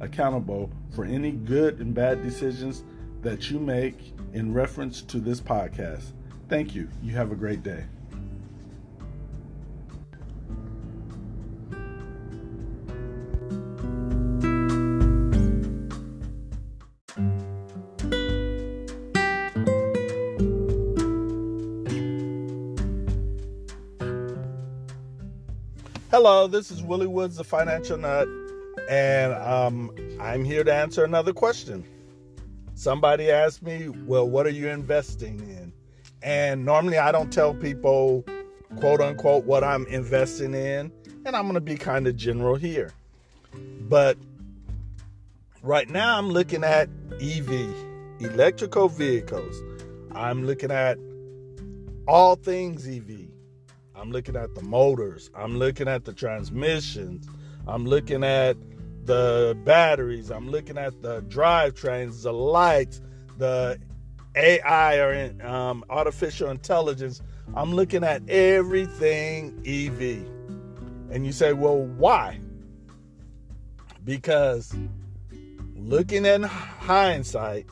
accountable for any good and bad decisions that you make in reference to this podcast. Thank you. You have a great day. Hello, this is Willie Woods, the Financial Nut and um, I'm here to answer another question. Somebody asked me, Well, what are you investing in? And normally I don't tell people, quote unquote, what I'm investing in. And I'm going to be kind of general here. But right now I'm looking at EV, electrical vehicles. I'm looking at all things EV. I'm looking at the motors. I'm looking at the transmissions. I'm looking at the batteries, I'm looking at the drivetrains, the lights, the AI or in, um, artificial intelligence. I'm looking at everything EV. And you say, well, why? Because looking in hindsight,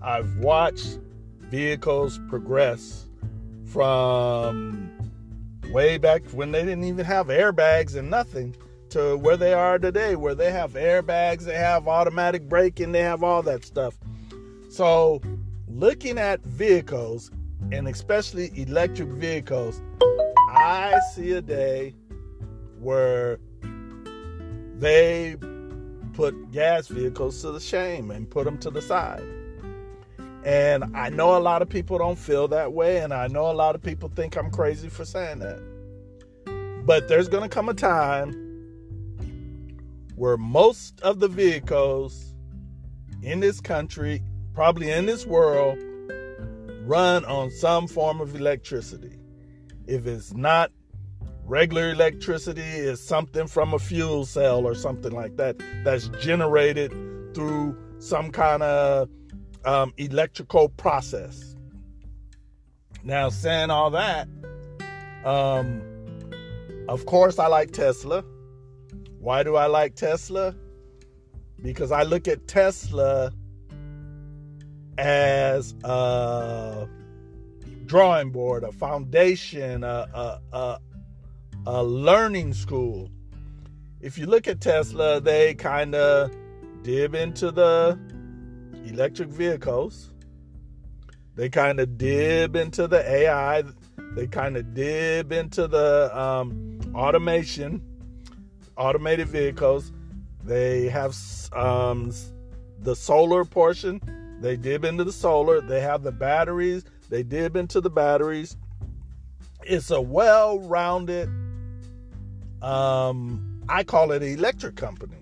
I've watched vehicles progress from way back when they didn't even have airbags and nothing to where they are today, where they have airbags, they have automatic braking, they have all that stuff. So, looking at vehicles, and especially electric vehicles, I see a day where they put gas vehicles to the shame and put them to the side. And I know a lot of people don't feel that way, and I know a lot of people think I'm crazy for saying that. But there's going to come a time where most of the vehicles in this country, probably in this world, run on some form of electricity. If it's not regular electricity, it's something from a fuel cell or something like that that's generated through some kind of um, electrical process. Now, saying all that, um, of course, I like Tesla. Why do I like Tesla? Because I look at Tesla as a drawing board, a foundation, a, a, a, a learning school. If you look at Tesla, they kind of dib into the electric vehicles. They kind of dib into the AI. They kind of dib into the um, automation automated vehicles. They have um, the solar portion. They dip into the solar. They have the batteries. They dip into the batteries. It's a well-rounded. Um, I call it electric company.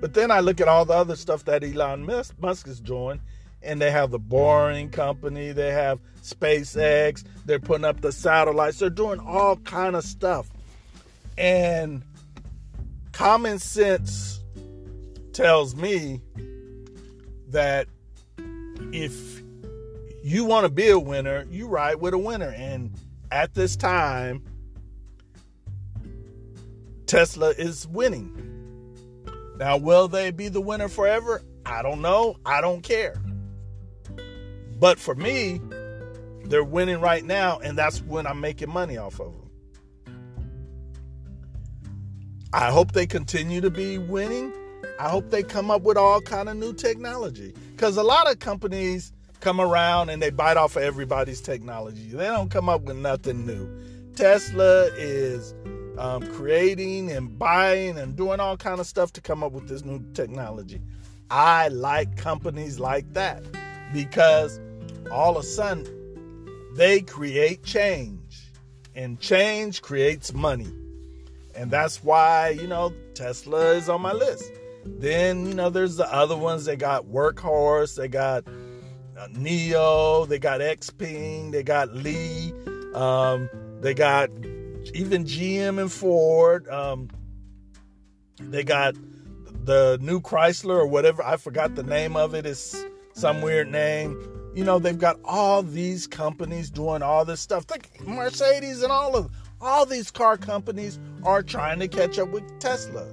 But then I look at all the other stuff that Elon Musk is doing, and they have the Boring Company. They have SpaceX. They're putting up the satellites. They're doing all kind of stuff, and common sense tells me that if you want to be a winner, you ride with a winner. And at this time, Tesla is winning. Now, will they be the winner forever? I don't know. I don't care. But for me, they're winning right now, and that's when I'm making money off of them. I hope they continue to be winning. I hope they come up with all kind of new technology because a lot of companies come around and they bite off of everybody's technology. They don't come up with nothing new. Tesla is um, creating and buying and doing all kind of stuff to come up with this new technology. I like companies like that because all of a sudden they create change, and change creates money. And that's why, you know, Tesla is on my list. Then, you know, there's the other ones. They got Workhorse, they got uh, NIO, they got Xpeng, they got Li, um, they got even GM and Ford. Um, they got the new Chrysler or whatever. I forgot the name of it. It's some weird name. You know, they've got all these companies doing all this stuff. Think Mercedes and all of all these car companies are trying to catch up with Tesla.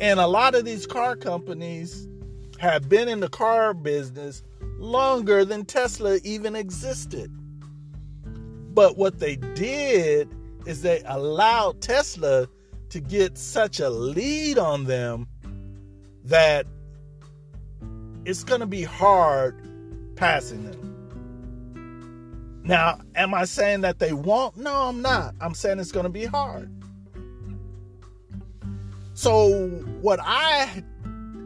And a lot of these car companies have been in the car business longer than Tesla even existed. But what they did is they allowed Tesla to get such a lead on them that it's going to be hard passing them. Now, am I saying that they won't? No, I'm not. I'm saying it's going to be hard. So, what I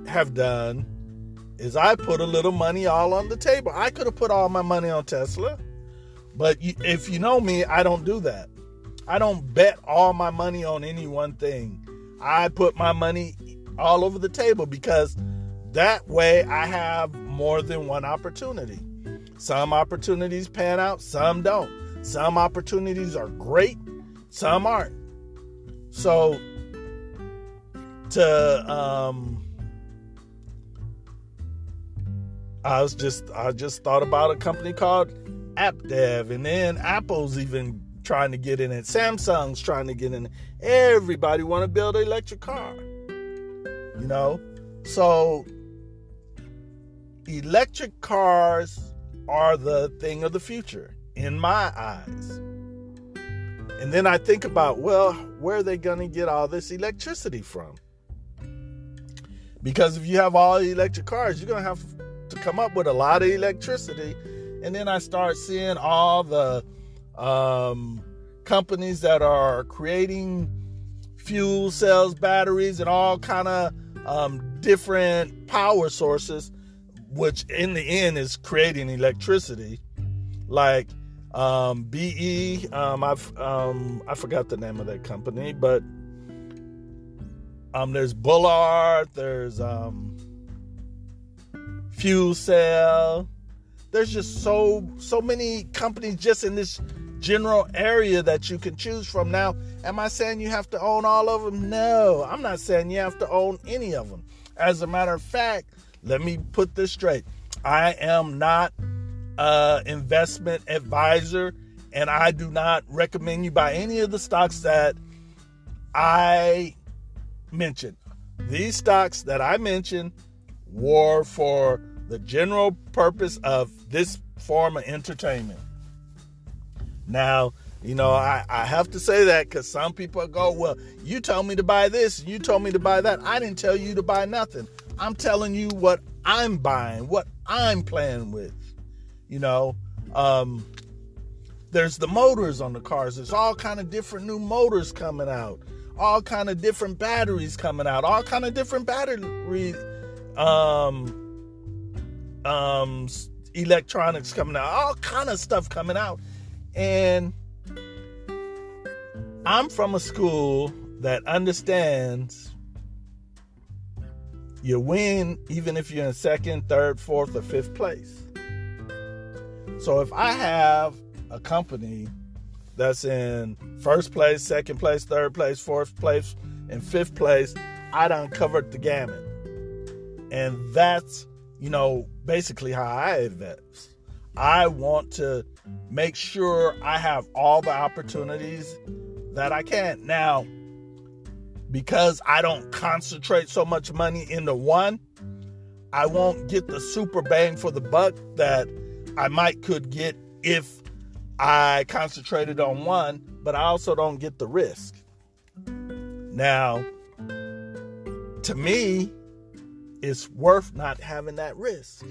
have done is I put a little money all on the table. I could have put all my money on Tesla, but if you know me, I don't do that. I don't bet all my money on any one thing. I put my money all over the table because that way I have more than one opportunity. Some opportunities pan out, some don't. Some opportunities are great, some aren't. So to um I was just I just thought about a company called AppDev and then Apple's even trying to get in it. Samsung's trying to get in it. Everybody want to build an electric car. You know? So electric cars are the thing of the future in my eyes. And then I think about, well, where are they going to get all this electricity from? Because if you have all electric cars, you're going to have to come up with a lot of electricity. And then I start seeing all the um, companies that are creating fuel cells, batteries, and all kind of um, different power sources, which in the end is creating electricity. Like um, BE, um, I've um, I forgot the name of that company, but um, there's Ballard, there's um, Fuel Cell. There's just so so many companies just in this general area that you can choose from. Now, am I saying you have to own all of them? No, I'm not saying you have to own any of them. As a matter of fact, let me put this straight. I am not an investment advisor, and I do not recommend you buy any of the stocks that I mentioned. These stocks that I mentioned were for the general purpose of this form of entertainment. Now, you know, I, I have to say that because some people go, well, you told me to buy this, you told me to buy that. I didn't tell you to buy nothing. I'm telling you what I'm buying, what I'm playing with. You know, um, there's the motors on the cars. There's all kind of different new motors coming out, all kind of different batteries coming out, all kind of different battery um, um, electronics coming out, all kind of stuff coming out and I'm from a school that understands you win even if you're in second, third, fourth, or fifth place. So if I have a company that's in first place, second place, third place, fourth place, and fifth place, I done covered the gamut. And that's, you know, basically how I invest. I want to make sure I have all the opportunities that I can. Now, because I don't concentrate so much money into one, I won't get the super bang for the buck that I might could get if I concentrated on one, but I also don't get the risk. Now, to me, it's worth not having that risk.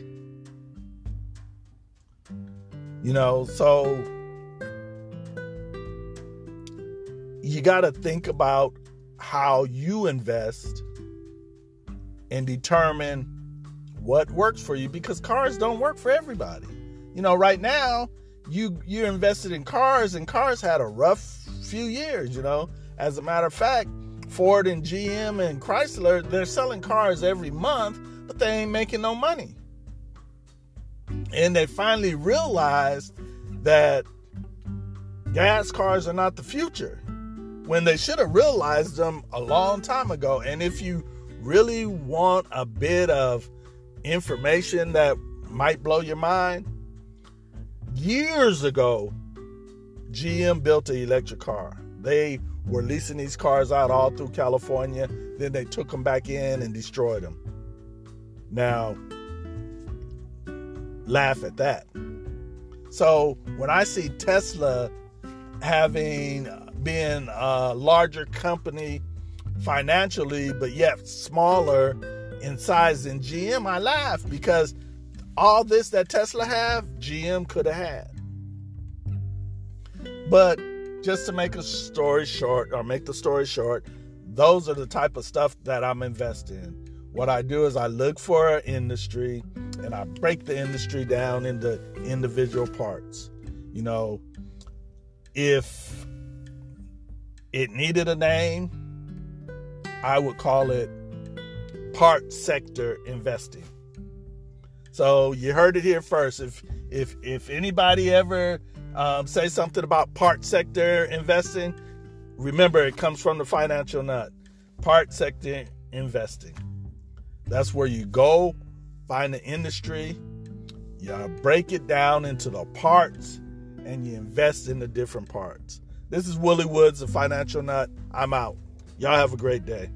You know, so you got to think about how you invest and determine what works for you because cars don't work for everybody. You know, right now, you you're invested in cars and cars had a rough few years, you know. As a matter of fact, Ford and GM and Chrysler, they're selling cars every month, but they ain't making no money. And they finally realized that gas cars are not the future when they should have realized them a long time ago. And if you really want a bit of information that might blow your mind, years ago, GM built an electric car. They were leasing these cars out all through California. Then they took them back in and destroyed them. Now, laugh at that. So when I see Tesla having been a larger company financially, but yet smaller in size than GM, I laugh because all this that Tesla have, GM could have had. But just to make a story short, or make the story short, those are the type of stuff that I'm investing in. What I do is I look for an industry and I break the industry down into individual parts. You know, if it needed a name, I would call it part sector investing. So you heard it here first. If if if anybody ever um, say something about part sector investing, remember it comes from the financial nut. Part sector investing. That's where you go, find the industry, you break it down into the parts, and you invest in the different parts. This is Willie Woods, the Financial Nut. I'm out. Y'all have a great day.